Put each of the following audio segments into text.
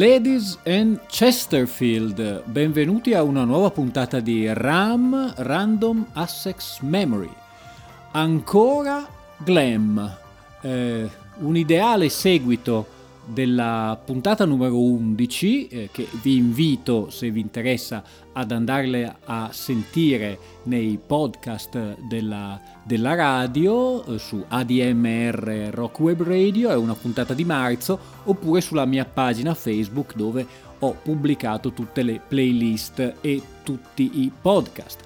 Ladies and Chesterfield, benvenuti a una nuova puntata di RAM Random Access Memory. Ancora Glam, eh, un ideale seguito della puntata numero 11 eh, che vi invito se vi interessa ad andarle a sentire nei podcast della, della radio eh, su ADMR Rock Web Radio è una puntata di marzo oppure sulla mia pagina Facebook dove ho pubblicato tutte le playlist e tutti i podcast.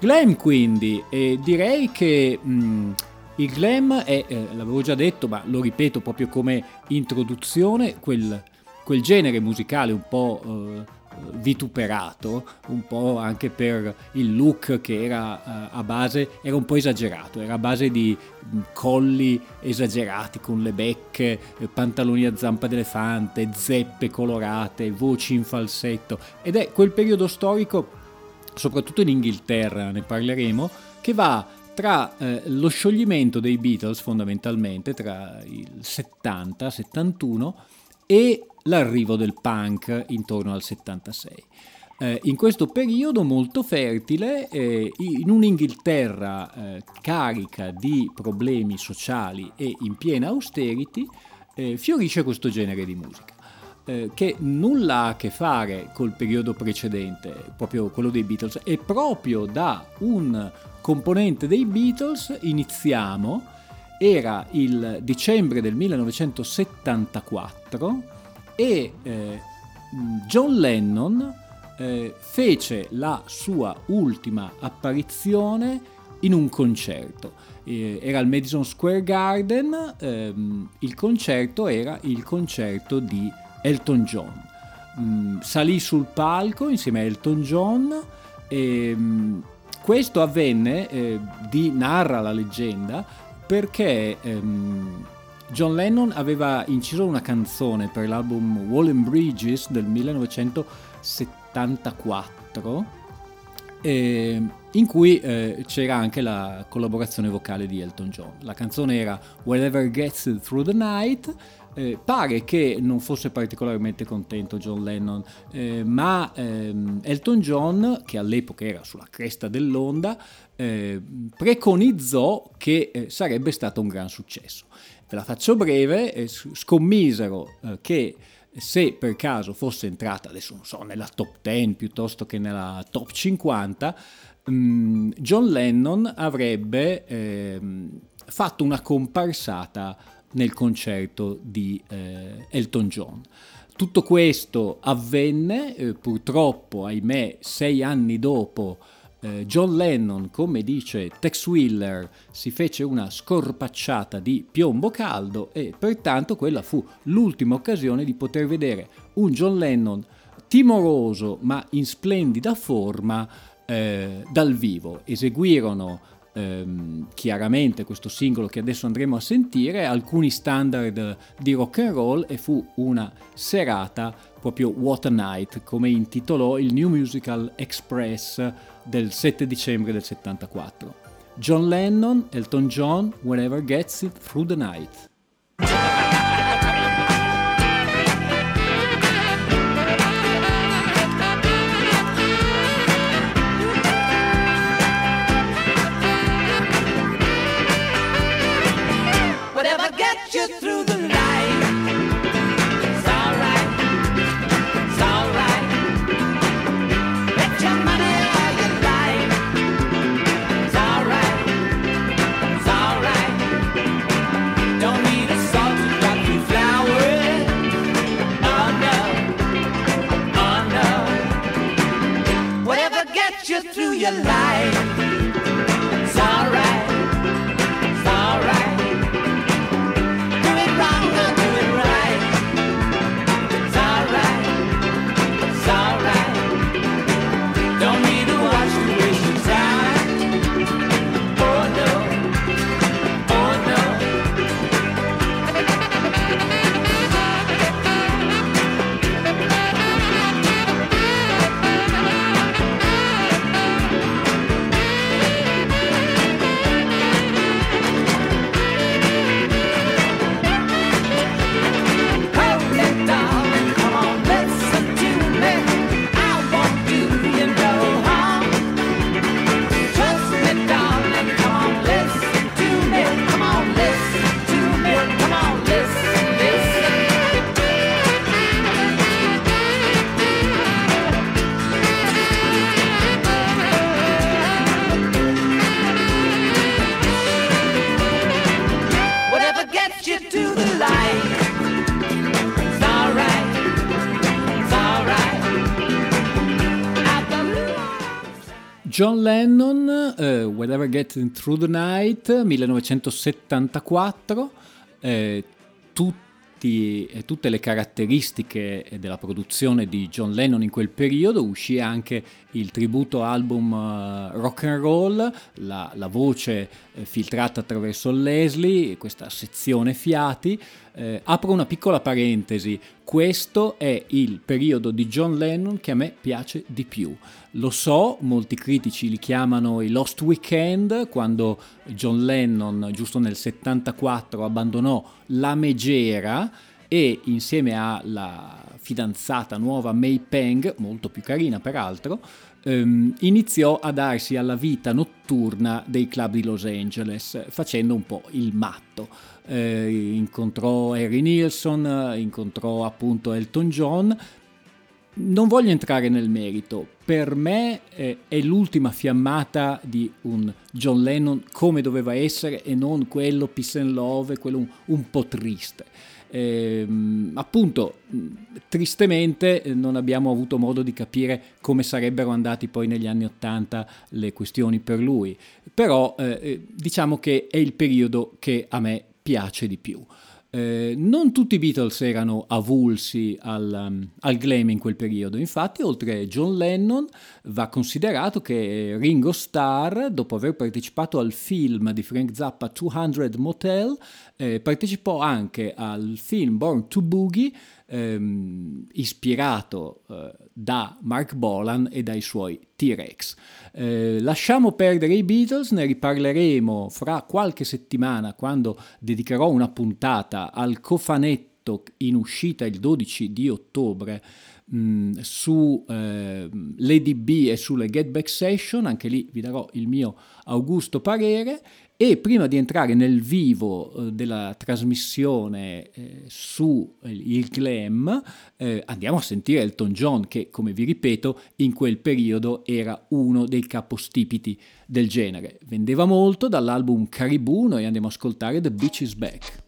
Glam quindi e direi che mh, mm, il glam è, eh, l'avevo già detto, ma lo ripeto proprio come introduzione, quel, quel genere musicale un po' eh, vituperato, un po' anche per il look che era eh, a base, era un po' esagerato, era a base di mm, colli esagerati con le becche, eh, pantaloni a zampa d'elefante, zeppe colorate, voci in falsetto. Ed è quel periodo storico, soprattutto in Inghilterra, ne parleremo, che va tra eh, lo scioglimento dei Beatles fondamentalmente tra il 70, 71 e l'arrivo del punk intorno al 76. Eh, in questo periodo molto fertile, eh, in un'Inghilterra eh, carica di problemi sociali e in piena austerity, eh, fiorisce questo genere di musica. Eh, che nulla ha a che fare col periodo precedente, proprio quello dei Beatles, e proprio da un componente dei Beatles iniziamo, era il dicembre del 1974 e eh, John Lennon eh, fece la sua ultima apparizione in un concerto. Eh, era al Madison Square Garden, ehm, il concerto era il concerto di Elton John. Mm, salì sul palco insieme a Elton John e mm, questo avvenne, eh, di, narra la leggenda, perché ehm, John Lennon aveva inciso una canzone per l'album Wall and Bridges del 1974 eh, in cui eh, c'era anche la collaborazione vocale di Elton John. La canzone era Whatever Gets Through the Night eh, pare che non fosse particolarmente contento John Lennon, eh, ma ehm, Elton John, che all'epoca era sulla cresta dell'onda, eh, preconizzò che eh, sarebbe stato un gran successo. Ve la faccio breve, eh, scommisero eh, che se per caso fosse entrata, adesso non so, nella top 10 piuttosto che nella top 50, mm, John Lennon avrebbe ehm, fatto una comparsata nel concerto di eh, Elton John. Tutto questo avvenne, eh, purtroppo, ahimè, sei anni dopo, eh, John Lennon, come dice Tex Wheeler, si fece una scorpacciata di piombo caldo e pertanto quella fu l'ultima occasione di poter vedere un John Lennon timoroso ma in splendida forma eh, dal vivo. Eseguirono ehm, chiaramente questo singolo che adesso andremo a sentire, alcuni standard di rock and roll e fu una serata proprio What a Night, come intitolò il New Musical Express del 7 dicembre del 74. John Lennon, Elton John, Whenever Gets It Through the Night. your life. John Lennon, uh, Whatever Getting Through the Night, 1974, eh, tutti tutti, tutte le caratteristiche della produzione di John Lennon in quel periodo, uscì anche il tributo album uh, Rock and Roll, la, la voce eh, filtrata attraverso Leslie, questa sezione fiati. Eh, apro una piccola parentesi, questo è il periodo di John Lennon che a me piace di più. Lo so, molti critici li chiamano i Lost Weekend, quando John Lennon, giusto nel 74, abbandonò la megera e insieme alla fidanzata nuova May Peng, molto più carina peraltro, ehm, iniziò a darsi alla vita notturna dei club di Los Angeles, facendo un po' il matto. Eh, incontrò Harry Nilsson, incontrò appunto Elton John. Non voglio entrare nel merito, per me eh, è l'ultima fiammata di un John Lennon come doveva essere e non quello peace and love, quello un, un po' triste. Eh, appunto, tristemente non abbiamo avuto modo di capire come sarebbero andati poi negli anni Ottanta le questioni per lui, però eh, eh, diciamo che è il periodo che a me piace di più. Eh, non tutti i Beatles erano avulsi al, um, al, glam in quel periodo, infatti oltre a John Lennon va considerato che Ringo Starr, dopo aver partecipato al film di Frank Zappa 200 Motel, eh, partecipò anche al film Born to Boogie ehm, ispirato eh, da Mark Bolan e dai suoi T-Rex. Eh, lasciamo perdere i Beatles, ne riparleremo fra qualche settimana quando dedicherò una puntata al cofanetto in uscita il 12 di ottobre mh, su eh, Lady e sulle Get Back Session, anche lì vi darò il mio augusto parere e prima di entrare nel vivo eh, della trasmissione eh, su eh, il glam, andiamo a sentire Elton John, che come vi ripeto in quel periodo era uno dei capostipiti del genere. Vendeva molto dall'album Caribou, noi andiamo a ascoltare The Beach is Back.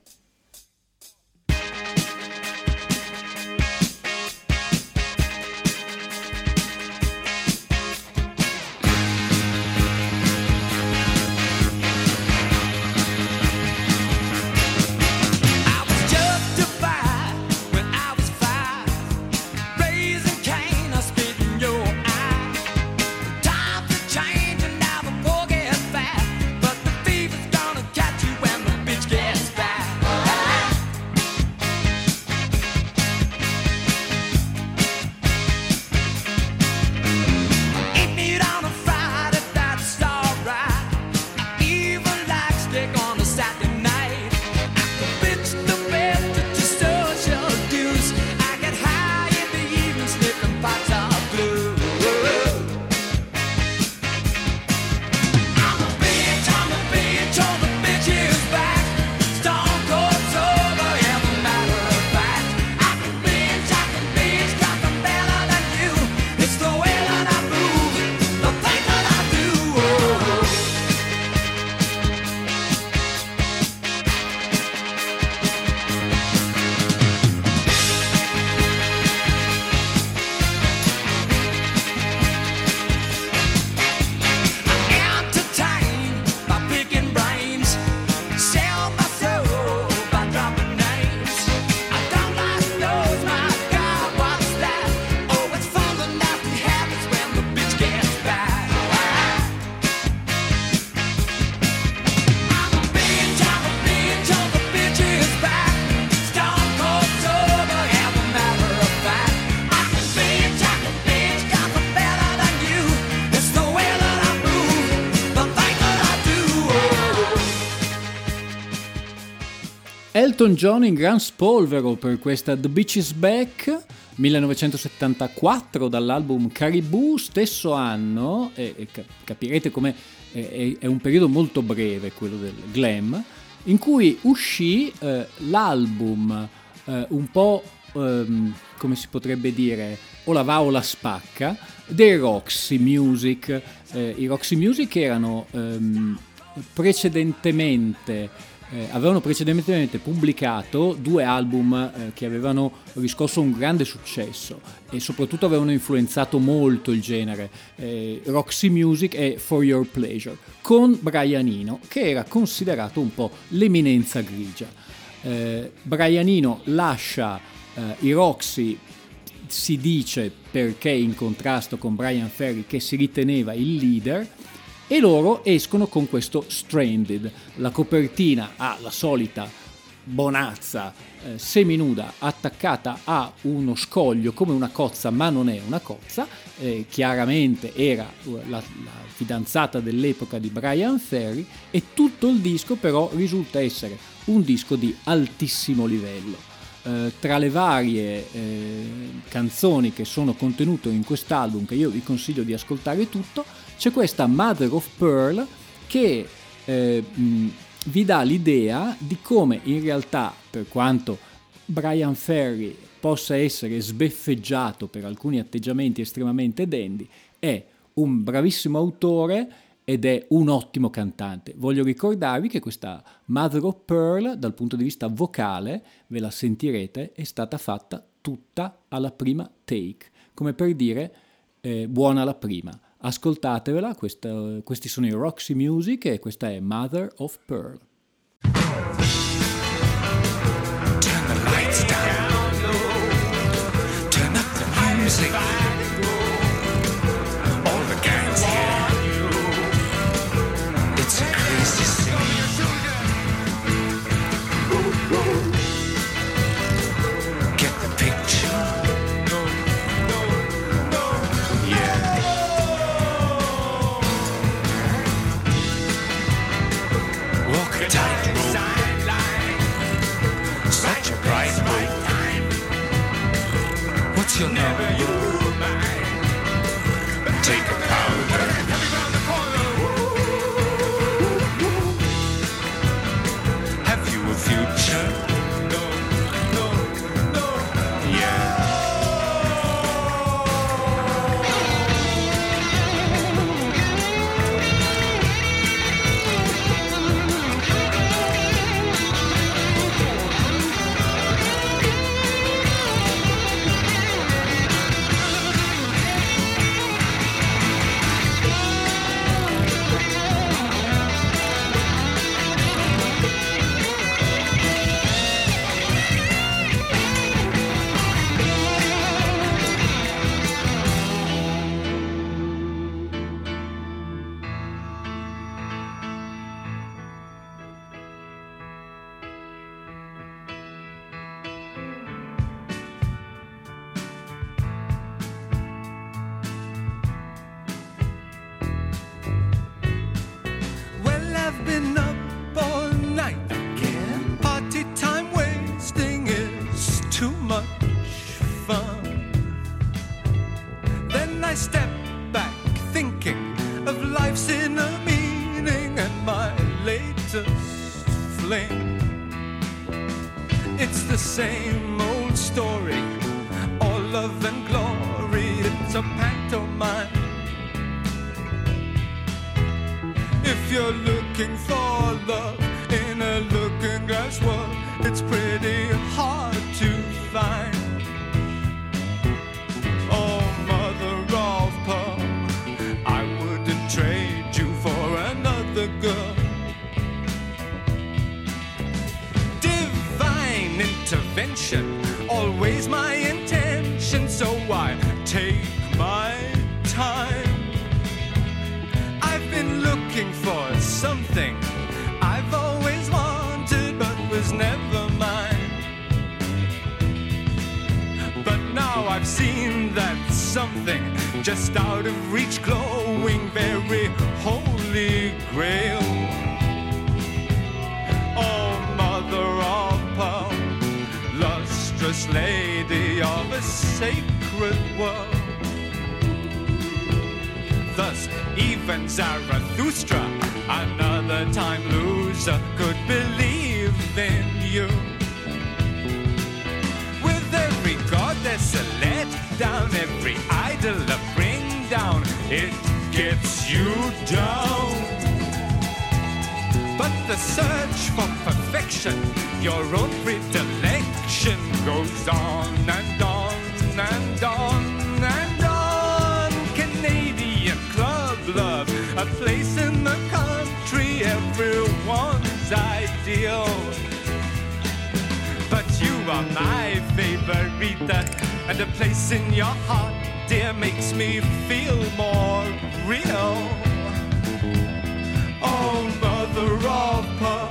Elton John in gran spolvero per questa The Beach is Back 1974 dall'album Caribou, stesso anno, e, capirete come è, un periodo molto breve quello del glam, in cui uscì eh, l'album eh, un po' ehm, come si potrebbe dire o la va o la spacca dei Roxy Music. Eh, I Roxy Music erano ehm, precedentemente eh, avevano precedentemente pubblicato due album eh, che avevano riscosso un grande successo e soprattutto avevano influenzato molto il genere, eh, Roxy Music e For Your Pleasure, con Brian Eno, che era considerato un po' l'eminenza grigia. Eh, Brian Eno lascia eh, i Roxy si dice perché in contrasto con Brian Ferry che si riteneva il leader e loro escono con questo Stranded. La copertina ha la solita bonazza eh, seminuda attaccata a uno scoglio come una cozza, ma non è una cozza. Eh, chiaramente era uh, la, la fidanzata dell'epoca di Brian Ferry e tutto il disco però risulta essere un disco di altissimo livello. Eh, tra le varie eh, canzoni che sono contenute in quest'album, che io vi consiglio di ascoltare tutto, c'è questa Mother of Pearl che eh, vi dà l'idea di come in realtà, per quanto Brian Ferry possa essere sbeffeggiato per alcuni atteggiamenti estremamente dandy, è un bravissimo autore ed è un ottimo cantante. Voglio ricordarvi che questa Mother of Pearl, dal punto di vista vocale, ve la sentirete, è stata fatta tutta alla prima take, come per dire eh, buona la prima. Ascoltatevela, questa, questi sono i Roxy Music e questa è Mother of Pearl. Turn the lights down, turn up the music. If you're looking for love in a looking glass world, it's pretty hard. something just out of reach, glowing, very holy grail. Oh, mother of pearl, lustrous lady of a sacred world. Thus, even Zarathustra, another time loser, could believe in you. With every goddess, a legend it gets you down. But the search for perfection, your own predilection goes on and on and on and on. Canadian club love, a place in the country, everyone's ideal. You are my favorita, and a place in your heart, dear, makes me feel more real. Oh, mother of pearl,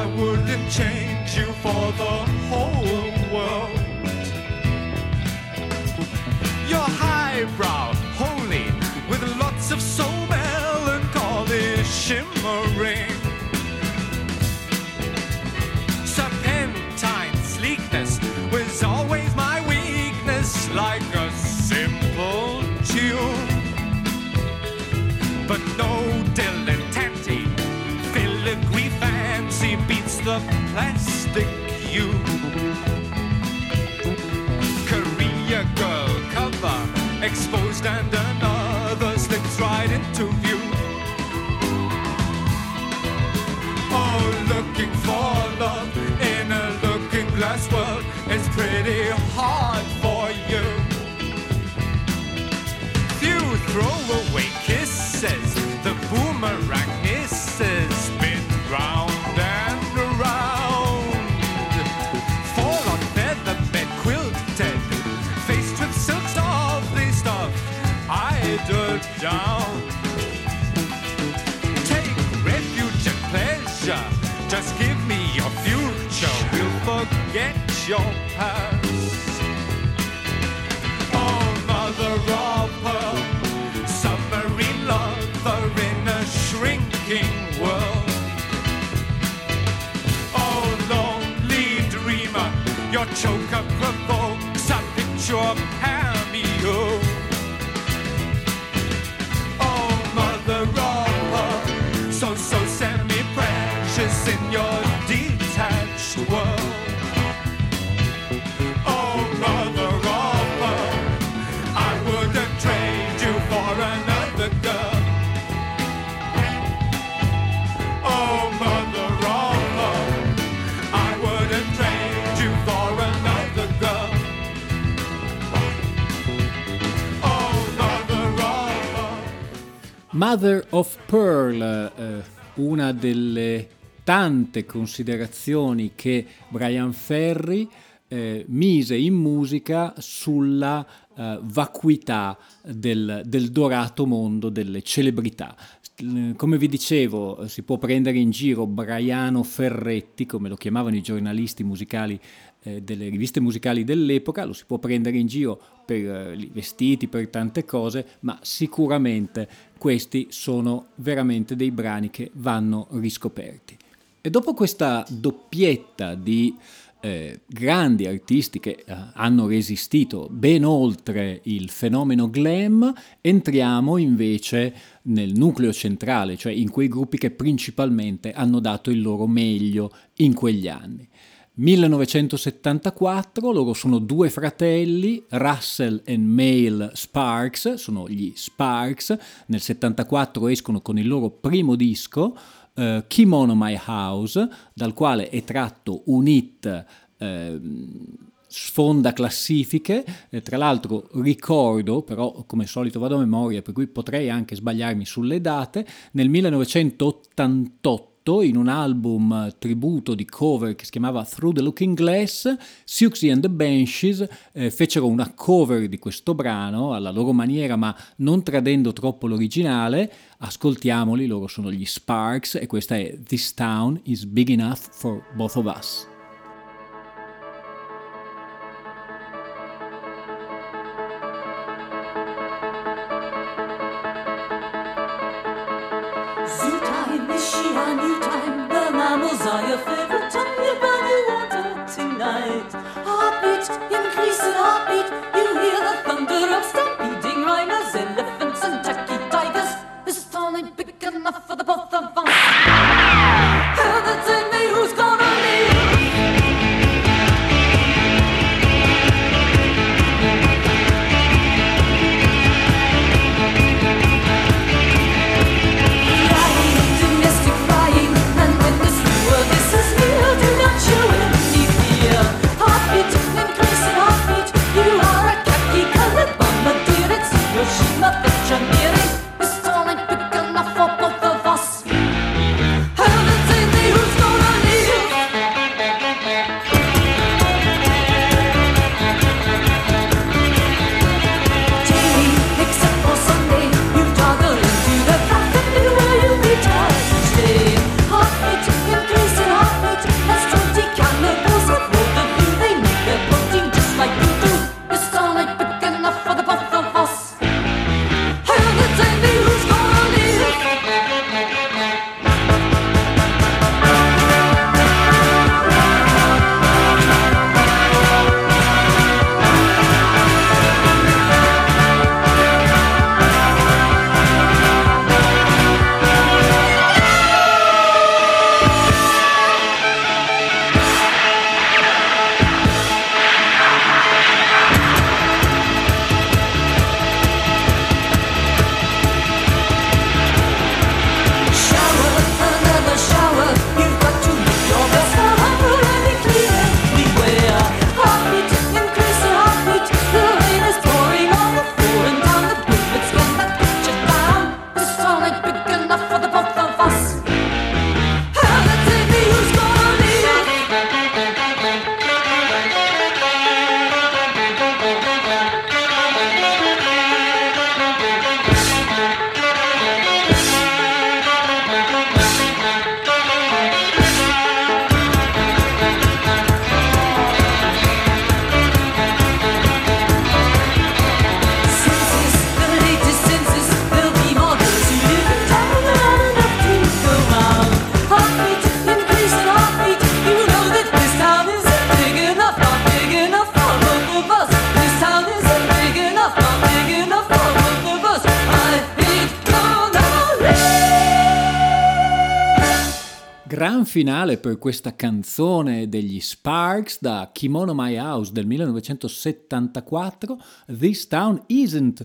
I wouldn't change you for the whole you. Korea girl cover exposed and another slips right into view. Oh, looking for love in a looking glass world is pretty hard for you. Few throwaway kisses, the boomerang forget your past. Oh, mother of pearl, submarine lover in a shrinking world. Oh, lonely dreamer, your choker provokes a picture cameo. Mother of Pearl, eh, una delle tante considerazioni che Brian Ferry eh, mise in musica sulla eh, vacuità del, del dorato mondo delle celebrità. Come vi dicevo, eh, si può prendere in giro Briano Ferretti, come lo chiamavano i giornalisti musicali eh, delle riviste musicali dell'epoca, lo si può prendere in giro per eh, i vestiti, per tante cose, ma sicuramente questi sono veramente dei brani che vanno riscoperti. E dopo questa doppietta di eh, grandi artisti che eh, hanno resistito ben oltre il fenomeno glam, entriamo invece nel nucleo centrale, cioè in quei gruppi che principalmente hanno dato il loro meglio in quegli anni. 1974, loro sono due fratelli, Russell e Mail Sparks, sono gli Sparks, nel 74 escono con il loro primo disco, eh, Kimono My House, dal quale è tratto un hit eh, sfonda classifiche, eh, tra l'altro ricordo, però come solito vado a memoria, per cui potrei anche sbagliarmi sulle date, nel 1988 in un album tributo di cover che si chiamava Through the Looking Glass, Siouxsie and the Banshees eh, fecero una cover di questo brano alla loro maniera ma non tradendo troppo l'originale. Ascoltiamoli, loro sono gli Sparks e questa è This Town is Big Enough for Both of Us. New time? The mammals are your favorite time. You barely want her tonight. Heartbeat, increasing heartbeat. You hear the thunder of stampeding finale per questa canzone degli Sparks da Kimono My House del 1974, This Town Isn't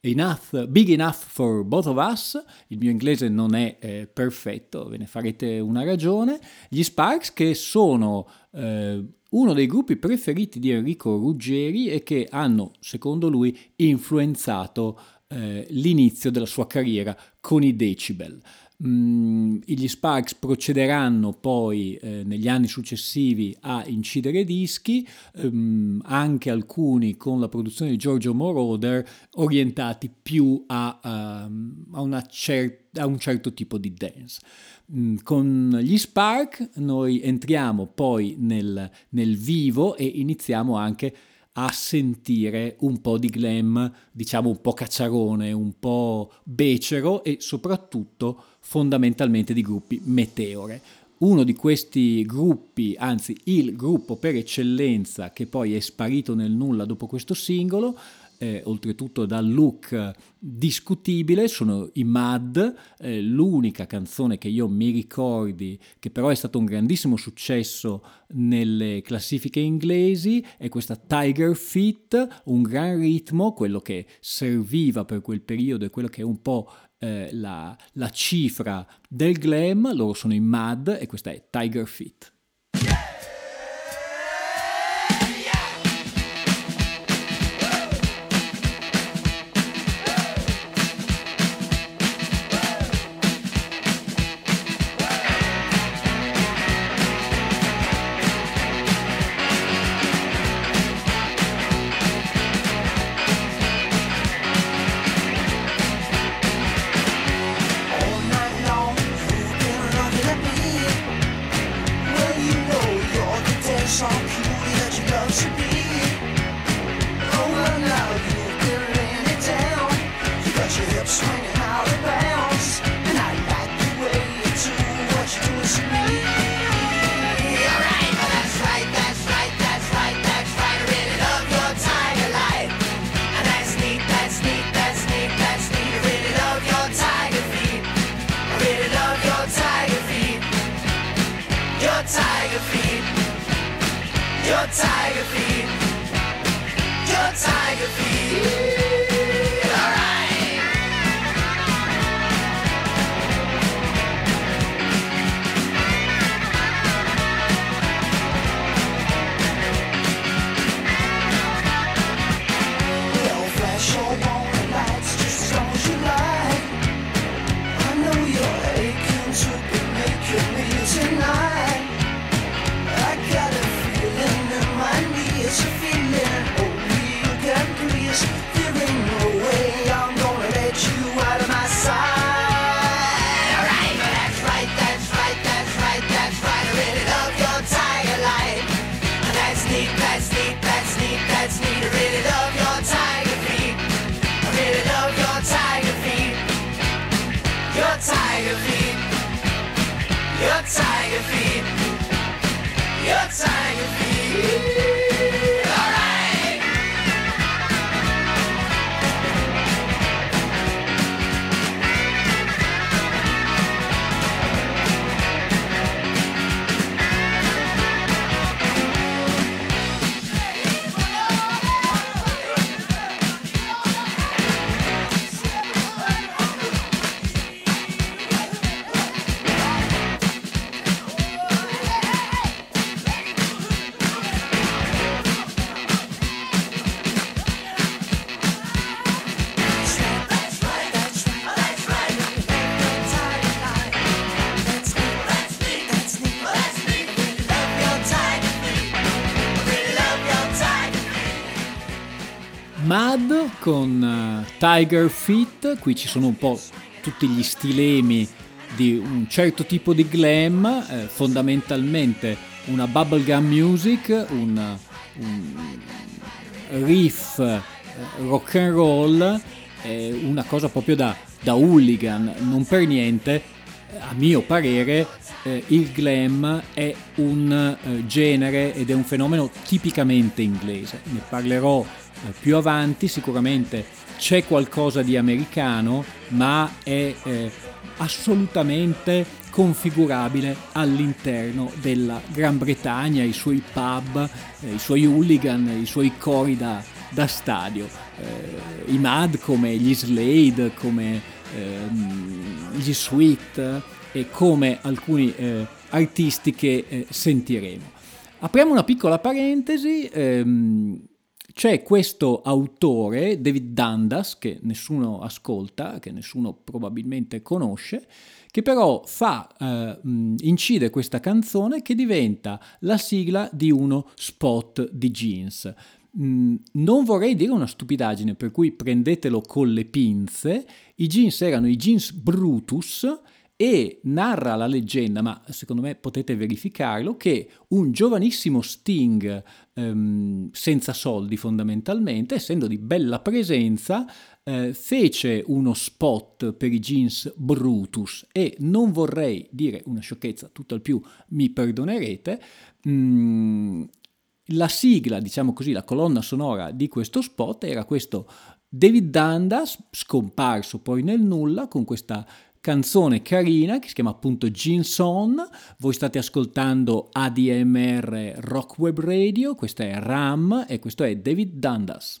enough, Big Enough for Both of Us, il mio inglese non è eh, perfetto, ve ne farete una ragione, gli Sparks che sono eh, uno dei gruppi preferiti di Enrico Ruggeri e che hanno, secondo lui, influenzato eh, l'inizio della sua carriera con i Decibel. Mm, gli Sparks procederanno poi eh, negli anni successivi a incidere dischi, ehm, anche alcuni con la produzione di Giorgio Moroder, orientati più a, um, a, cer- a un certo tipo di dance. Mm, con gli Spark noi entriamo poi nel, nel vivo e iniziamo anche a a sentire un po' di glam, diciamo un po' cacciarone, un po' becero e soprattutto fondamentalmente di gruppi meteore. Uno di questi gruppi, anzi il gruppo per eccellenza che poi è sparito nel nulla dopo questo singolo, eh, oltretutto dal look discutibile, sono i Mad, eh, l'unica canzone che io mi ricordi, che però è stato un grandissimo successo nelle classifiche inglesi, è questa Tiger Feet, un gran ritmo, quello che serviva per quel periodo e quello che è un po' eh, la, la cifra del glam, loro sono i Mad e questa è Tiger Feet. Con uh, Tiger Feet, qui ci sono un po' tutti gli stilemi di un certo tipo di glam, eh, fondamentalmente una bubblegum music, un, un riff eh, rock and roll, eh, una cosa proprio da, da hooligan, non per niente, a mio parere, eh, il glam è un eh, genere ed è un fenomeno tipicamente inglese. Ne parlerò eh, più avanti, sicuramente c'è qualcosa di americano, ma è eh, assolutamente configurabile all'interno della Gran Bretagna, i suoi pub, eh, i suoi hooligan, i suoi cori da, da stadio, eh, i Mad come gli Slade, come ehm, gli Sweet e come alcuni eh, artisti che eh, sentiremo. Apriamo una piccola parentesi. Ehm, c'è questo autore, David Dundas, che nessuno ascolta, che nessuno probabilmente conosce, che però fa, eh, incide questa canzone che diventa la sigla di uno spot di jeans. Non vorrei dire una stupidaggine, per cui prendetelo con le pinze. I jeans erano i jeans Brutus e narra la leggenda, ma secondo me potete verificarlo, che un giovanissimo Sting, ehm, senza soldi fondamentalmente, essendo di bella presenza, eh, fece uno spot per i jeans Brutus. E non vorrei dire una sciocchezza, tutt'al più mi perdonerete, mh, mm, la sigla, diciamo così, la colonna sonora di questo spot era questo David Dundas, scomparso poi nel nulla, con questa canzone carina che si chiama appunto Jeans On. Voi state ascoltando ADMR Rock Web Radio, questa è Ram e questo è David Dundas.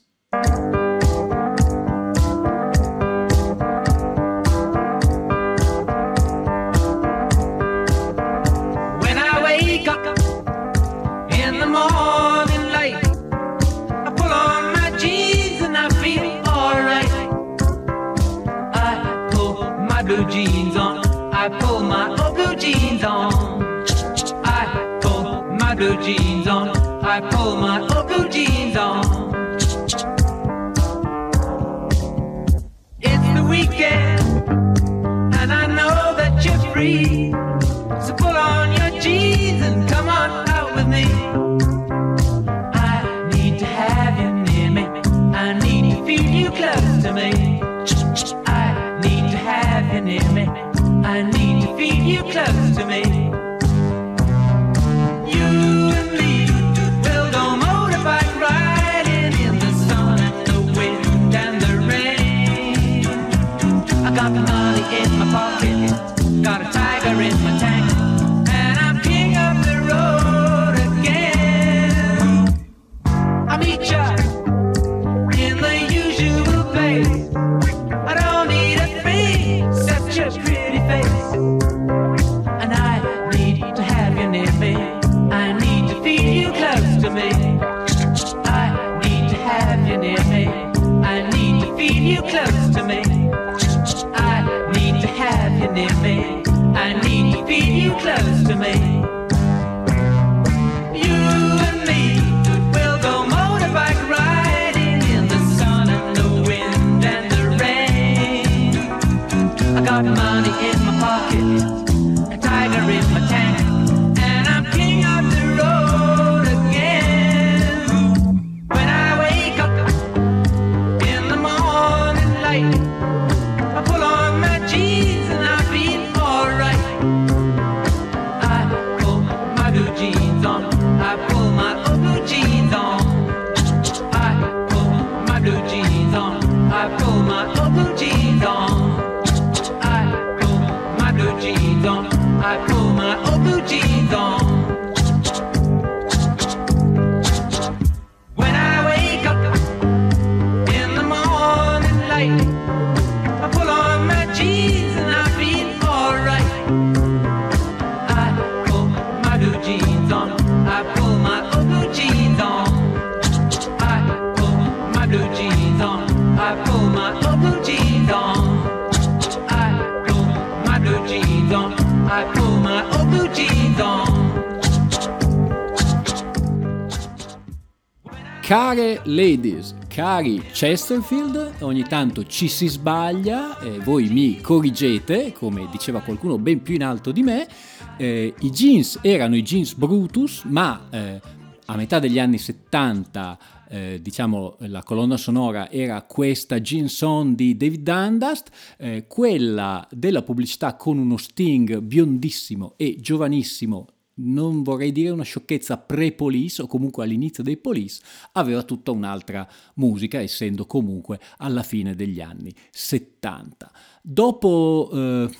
Ladies, cari Chesterfield, ogni tanto ci si sbaglia e voi mi corrigete, come diceva qualcuno ben più in alto di me. Eh, I jeans erano i jeans Brutus, ma eh, a metà degli anni 70 eh, diciamo la colonna sonora era questa Jeans On di David Dundast, eh, quella della pubblicità con uno Sting biondissimo e giovanissimo non vorrei dire una sciocchezza pre-police o comunque all'inizio dei police, aveva tutta un'altra musica, essendo comunque alla fine degli anni 70. Dopo eh,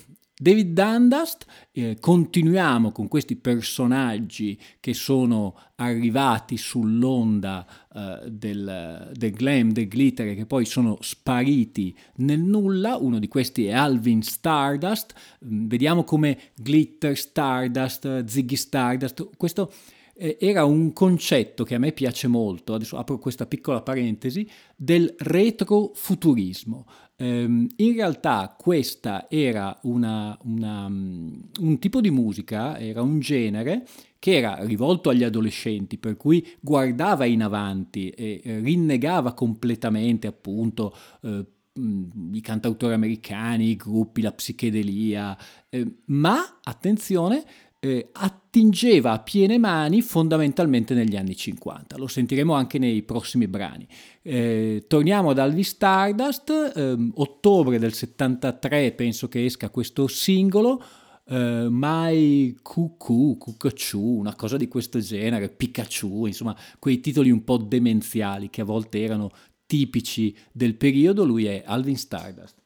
David Dundust, eh, continuiamo con questi personaggi che sono arrivati sull'onda eh, del, del, glam, del glitter che poi sono spariti nel nulla. Uno di questi è Alvin Stardust. Mm, vediamo come glitter, Stardust, Ziggy Stardust. Questo era un concetto che a me piace molto, adesso apro questa piccola parentesi, del retrofuturismo. Um, in realtà questa era una, una, un tipo di musica, era un genere che era rivolto agli adolescenti, per cui guardava in avanti e rinnegava completamente appunto eh, i cantautori americani, i gruppi, la psichedelia, eh, ma attenzione, eh, attingeva a piene mani fondamentalmente negli anni 50. Lo sentiremo anche nei prossimi brani. Eh, torniamo ad Alvis Stardust, ehm, ottobre del 73 penso che esca questo singolo. Uh, My Cuckoo, Cucacciù, una cosa di questo genere, Pikachu, insomma, quei titoli un po' demenziali che a volte erano tipici del periodo. Lui è Alvin Stardust.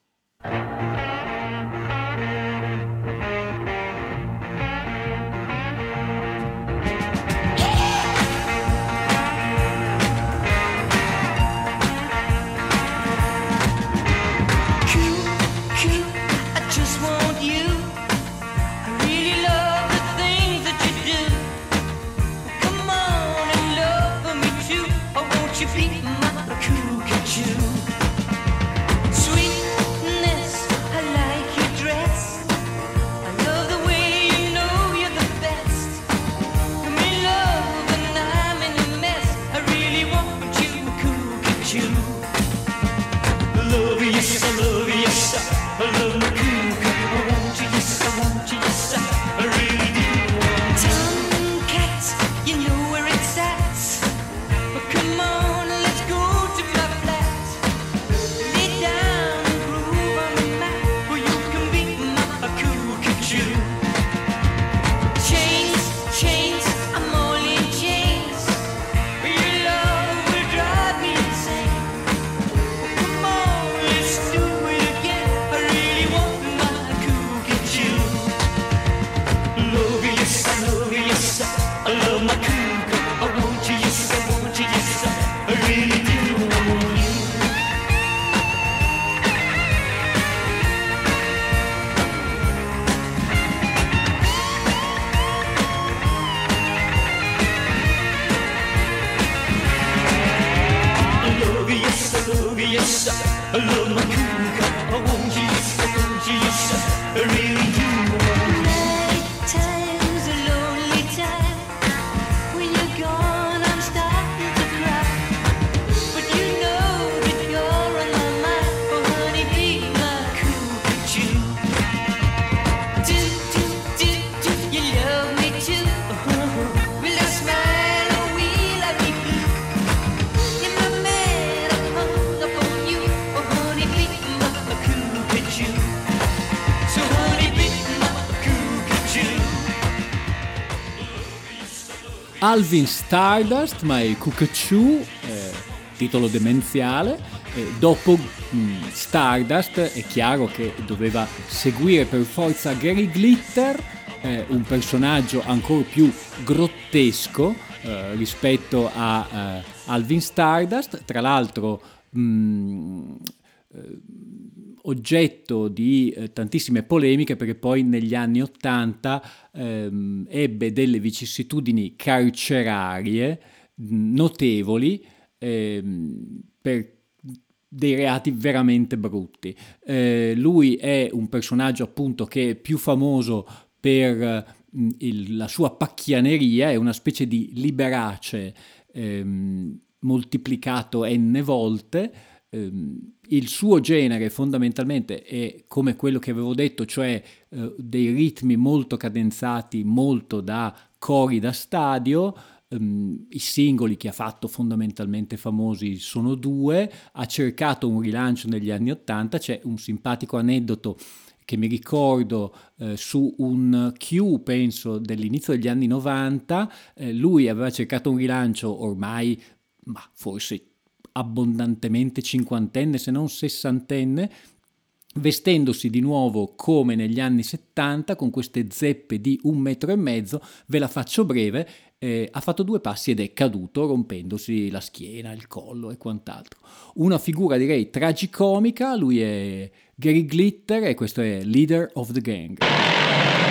Alvin Stardust, My Cuckoo, eh, titolo demenziale. Eh, dopo mh, mm, Stardust è chiaro che doveva seguire per forza Gary Glitter, eh, un personaggio ancora più grottesco eh, rispetto a eh, Alvin Stardust. Tra l'altro mh, mm, oggetto di eh, tantissime polemiche perché poi negli anni Ottanta ehm, ebbe delle vicissitudini carcerarie notevoli ehm, per dei reati veramente brutti. Eh, lui è un personaggio appunto che è più famoso per il, la sua pacchianeria, è una specie di liberace ehm, moltiplicato n volte, il suo genere fondamentalmente è come quello che avevo detto, cioè eh, dei ritmi molto cadenzati, molto da cori da stadio. Um, I singoli che ha fatto fondamentalmente famosi sono due, ha cercato un rilancio negli anni Ottanta, c'è un simpatico aneddoto che mi ricordo eh, su un Q, penso, dell'inizio degli anni 90, eh, lui aveva cercato un rilancio ormai, ma forse abbondantemente cinquantenne, se non sessantenne, vestendosi di nuovo come negli anni 70 con queste zeppe di un metro e mezzo, ve la faccio breve, eh, ha fatto due passi ed è caduto rompendosi la schiena, il collo e quant'altro. Una figura direi tragicomica, lui è Gary Glitter e questo è Leader of the Gang.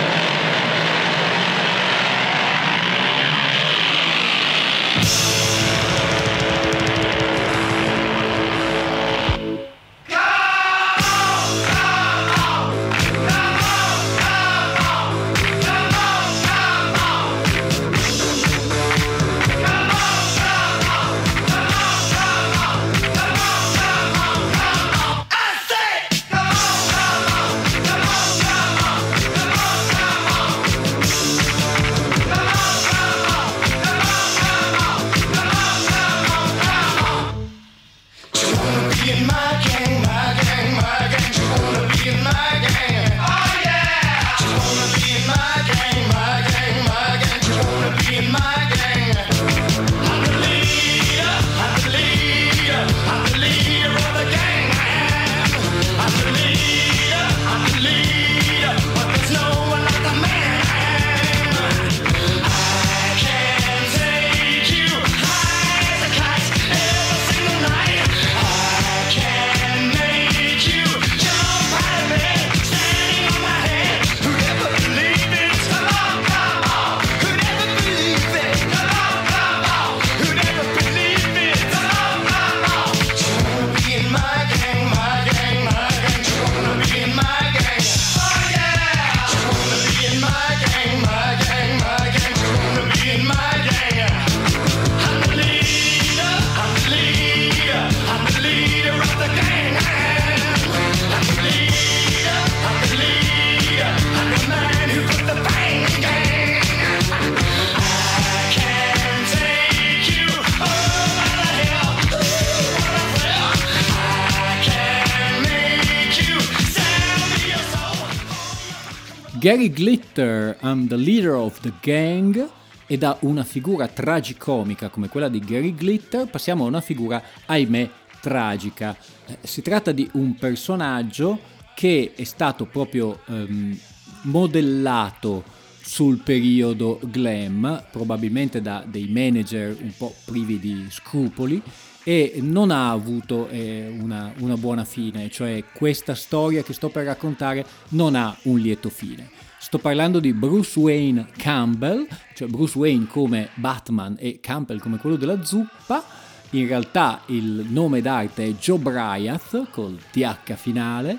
Gary Glitter, I'm the leader of the gang, e da una figura tragicomica come quella di Gary Glitter passiamo a una figura, ahimè, tragica. Eh, si tratta di un personaggio che è stato proprio ehm, modellato sul periodo glam, probabilmente da dei manager un po' privi di scrupoli, e non ha avuto eh, una, una, buona fine, cioè questa storia che sto per raccontare non ha un lieto fine. Sto parlando di Bruce Wayne Campbell, cioè Bruce Wayne come Batman e Campbell come quello della zuppa. In realtà il nome d'arte è Joe Bryant col TH finale.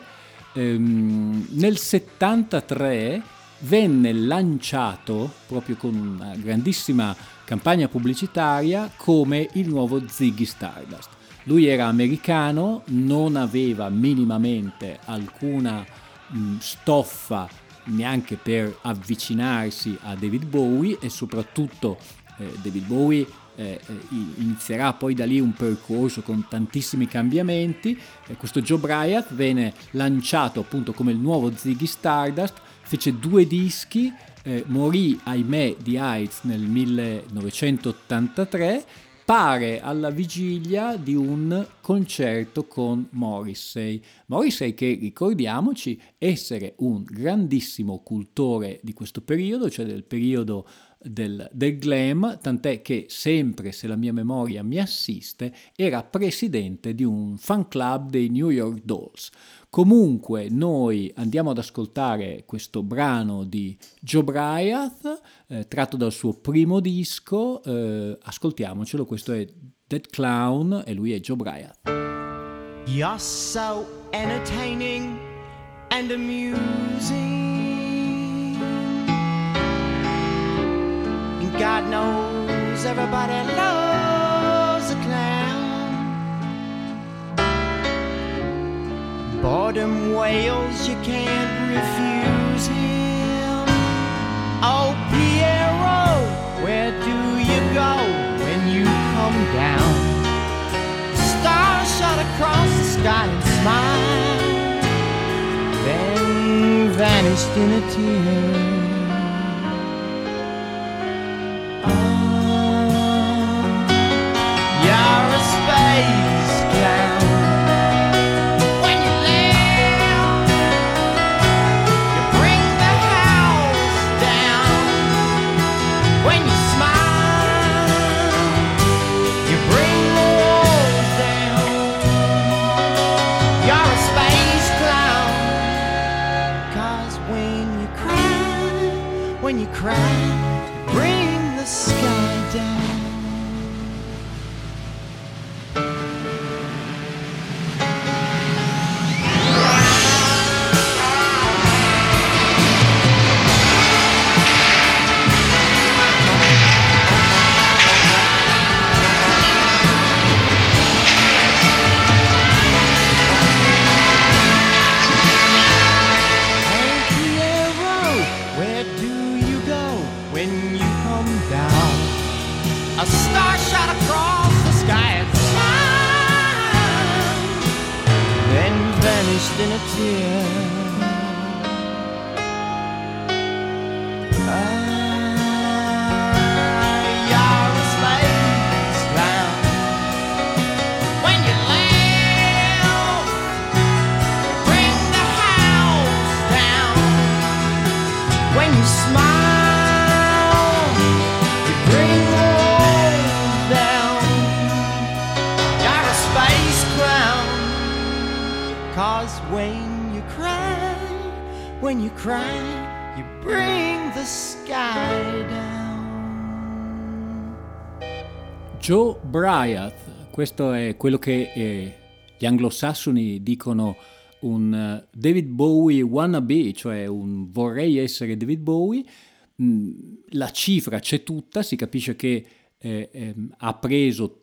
Ehm, nel 73 venne lanciato proprio con una grandissima campagna pubblicitaria come il nuovo Ziggy Stardust. Lui era americano, non aveva minimamente alcuna mh, stoffa neanche per avvicinarsi a David Bowie e soprattutto eh, David Bowie eh, eh inizierà poi da lì un percorso con tantissimi cambiamenti. Eh, questo Joe Bryant venne lanciato appunto come il nuovo Ziggy Stardust, fece due dischi eh, morì ahimè di AIDS nel 1983 pare alla vigilia di un concerto con Morrissey. Morrissey che ricordiamoci essere un grandissimo cultore di questo periodo, cioè del periodo del, del, glam, tant'è che sempre, se la mia memoria mi assiste, era presidente di un fan club dei New York Dolls. Comunque noi andiamo ad ascoltare questo brano di Joe Bryant, eh, tratto dal suo primo disco, eh, ascoltiamocelo, questo è Dead Clown e lui è Joe Bryant. You're so entertaining and amusing God knows everybody loves a clown Boredom wails, you can't refuse him. Oh, Pierrot, where do you go when you come down? Stars shot across the sky and smiled, Then vanished in a tear. Cause when you cry, when you cry, you bring the sky down. Joe Bryant, questo è quello che eh, gli anglosassoni dicono un eh, David Bowie wannabe, cioè un vorrei essere David Bowie. Mm, la cifra c'è tutta, si capisce che eh, ehm, ha preso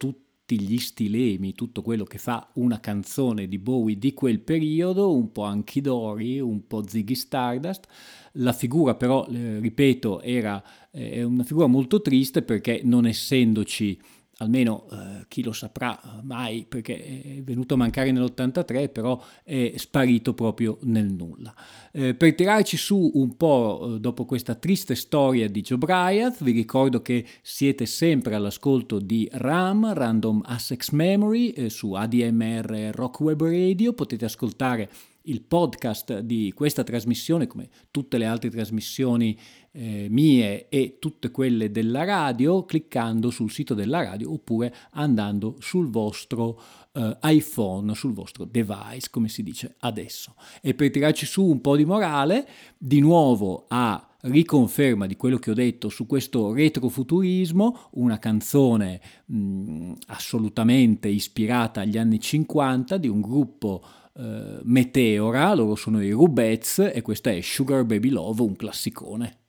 tutti gli stilemi, tutto quello che fa una canzone di Bowie di quel periodo, un po' anche Dory, un po' Ziggy Stardust. La figura però, eh, ripeto, era eh, una figura molto triste perché non essendoci almeno eh, chi lo saprà mai perché è venuto a mancare nell'83 però è sparito proprio nel nulla. Eh, per tirarci su un po' eh, dopo questa triste storia di Joe Bryant vi ricordo che siete sempre all'ascolto di RAM, Random Assex Memory eh, su ADMR Rock Web Radio, potete ascoltare il podcast di questa trasmissione come tutte le altre trasmissioni eh, mie e tutte quelle della radio cliccando sul sito della radio oppure andando sul vostro eh, iPhone, sul vostro device come si dice adesso. E per tirarci su un po' di morale, di nuovo a riconferma di quello che ho detto su questo retrofuturismo, una canzone mh, assolutamente ispirata agli anni 50 di un gruppo eh, Meteora, loro sono i Rubets e questa è Sugar Baby Love, un classicone.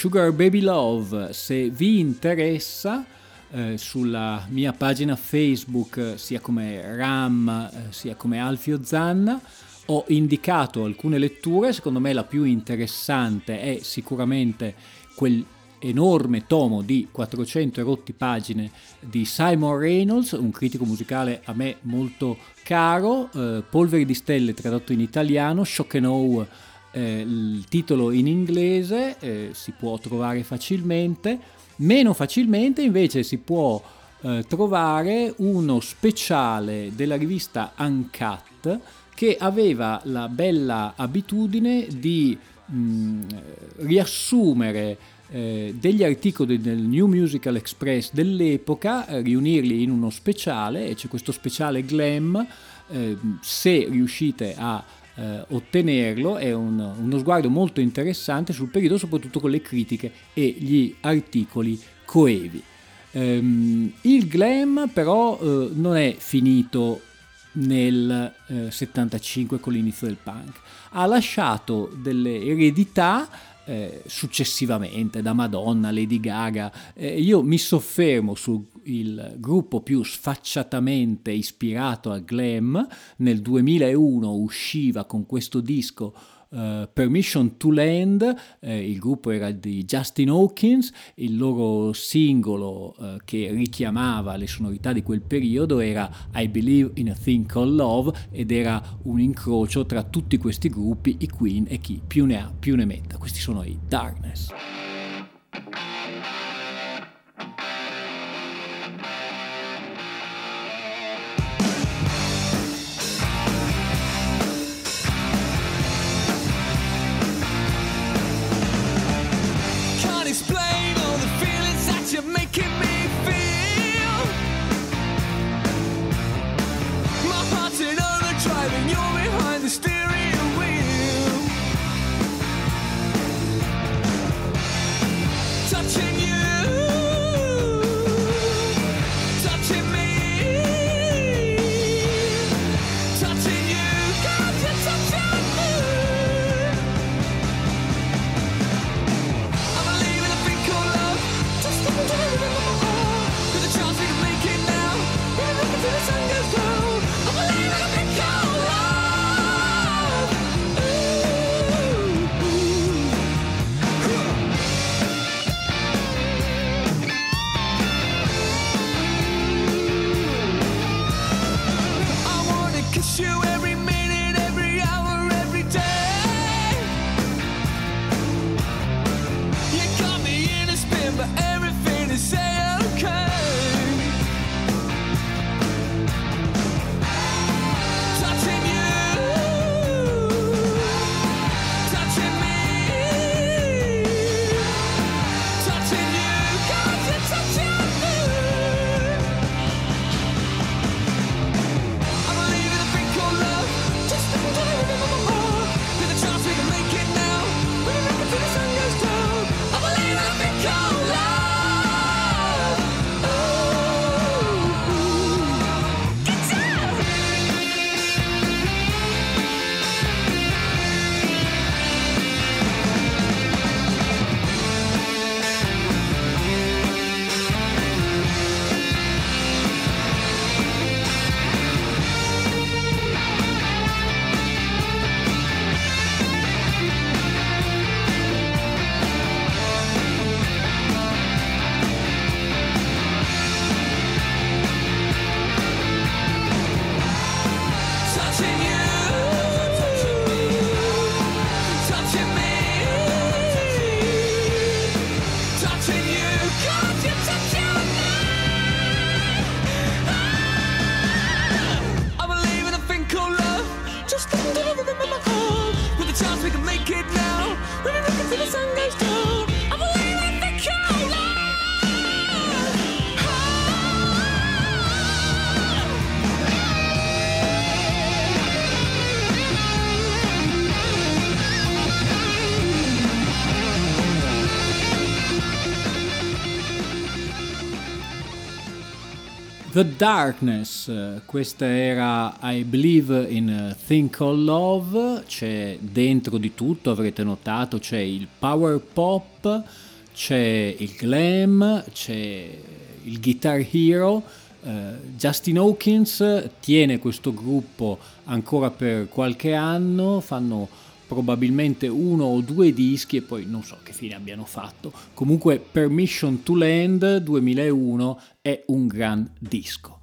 Sugar Baby Love, se vi interessa eh, sulla mia pagina Facebook eh, sia come Ram eh, sia come Alfio Zanna ho indicato alcune letture, secondo me la più interessante è sicuramente quel enorme tomo di 400 rotti pagine di Simon Reynolds, un critico musicale a me molto caro, eh, Polveri di stelle tradotto in italiano, Shock Awe eh, il titolo in inglese eh, si può trovare facilmente, meno facilmente invece si può eh, trovare uno speciale della rivista Uncut che aveva la bella abitudine di mh, mm, riassumere eh, degli articoli del New Musical Express dell'epoca, eh, riunirli in uno speciale, e c'è questo speciale glam, eh, se riuscite a eh, ottenerlo, è un, uno sguardo molto interessante sul periodo, soprattutto con le critiche e gli articoli coevi. Um, il glam però uh, non è finito nel uh, 75 con l'inizio del punk, ha lasciato delle eredità eh, successivamente da Madonna, Lady Gaga. Eh, io mi soffermo sul gruppo più sfacciatamente ispirato al glam. Nel 2001 usciva con questo disco Uh, Permission to Land, eh, il gruppo era di Justin Hawkins, il loro singolo uh, che richiamava le sonorità di quel periodo era I Believe in a Thing Called Love ed era un incrocio tra tutti questi gruppi, i Queen e chi più ne ha più ne metta. Questi sono i Darkness. Darkness, eh, questa era I Believe in a Thing Called Love, c'è dentro di tutto, avrete notato, c'è il power pop, c'è il glam, c'è il guitar hero. Uh, Justin Hawkins tiene questo gruppo ancora per qualche anno, fanno probabilmente uno o due dischi e poi non so che fine abbiano fatto. Comunque Permission to Land 2001 è un gran disco.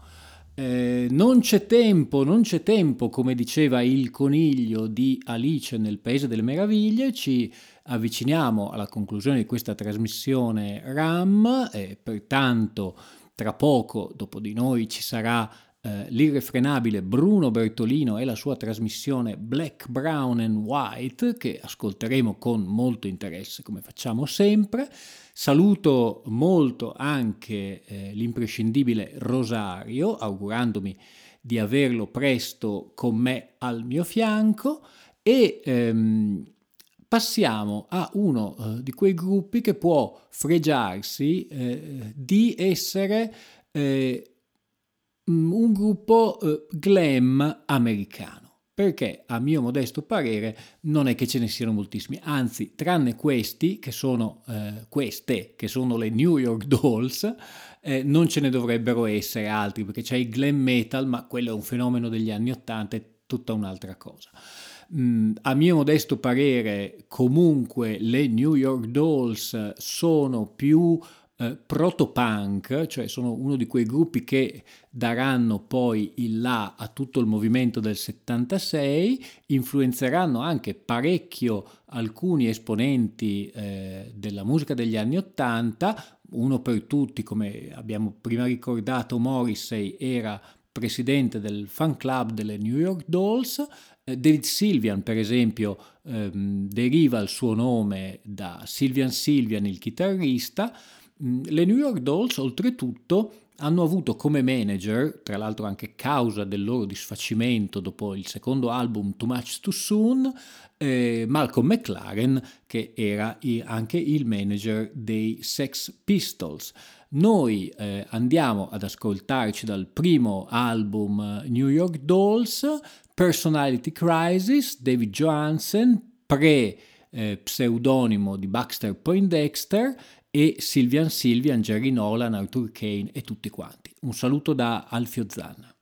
Eh, non c'è tempo, non c'è tempo, come diceva il coniglio di Alice nel Paese delle Meraviglie, ci avviciniamo alla conclusione di questa trasmissione RAM e pertanto tra poco dopo di noi ci sarà eh, l'irrefrenabile Bruno Bertolino e la sua trasmissione Black, Brown and White che ascolteremo con molto interesse come facciamo sempre. Saluto molto anche eh, l'imprescindibile Rosario augurandomi di averlo presto con me al mio fianco e ehm, passiamo a uno eh, di quei gruppi che può fregiarsi eh, di essere eh, un gruppo eh, glam americano. Perché a mio modesto parere non è che ce ne siano moltissimi, anzi, tranne questi, che sono eh, queste, che sono le New York Dolls, eh, non ce ne dovrebbero essere altri, perché c'è il glam metal, ma quello è un fenomeno degli anni Ottanta, è tutta un'altra cosa. Mm, a mio modesto parere, comunque, le New York Dolls sono più eh, proto-punk, cioè sono uno di quei gruppi che daranno poi il là a tutto il movimento del 76, influenzeranno anche parecchio alcuni esponenti eh, della musica degli anni 80, uno per tutti, come abbiamo prima ricordato, Morrissey era presidente del fan club delle New York Dolls, eh, David Sylvian, per esempio, ehm, deriva il suo nome da Sylvian Sylvian, il chitarrista, le New York Dolls, oltretutto, hanno avuto come manager, tra l'altro anche causa del loro disfacimento dopo il secondo album Too Much Too Soon, eh, Malcolm McLaren, che era anche il manager dei Sex Pistols. Noi eh, andiamo ad ascoltarci dal primo album eh, New York Dolls, Personality Crisis, David Johansen, pre eh, pseudonimo di Baxter Poindexter e Silvian Silvian, Jerry Nolan, Arthur Kane e tutti quanti. Un saluto da Alfio Zanna.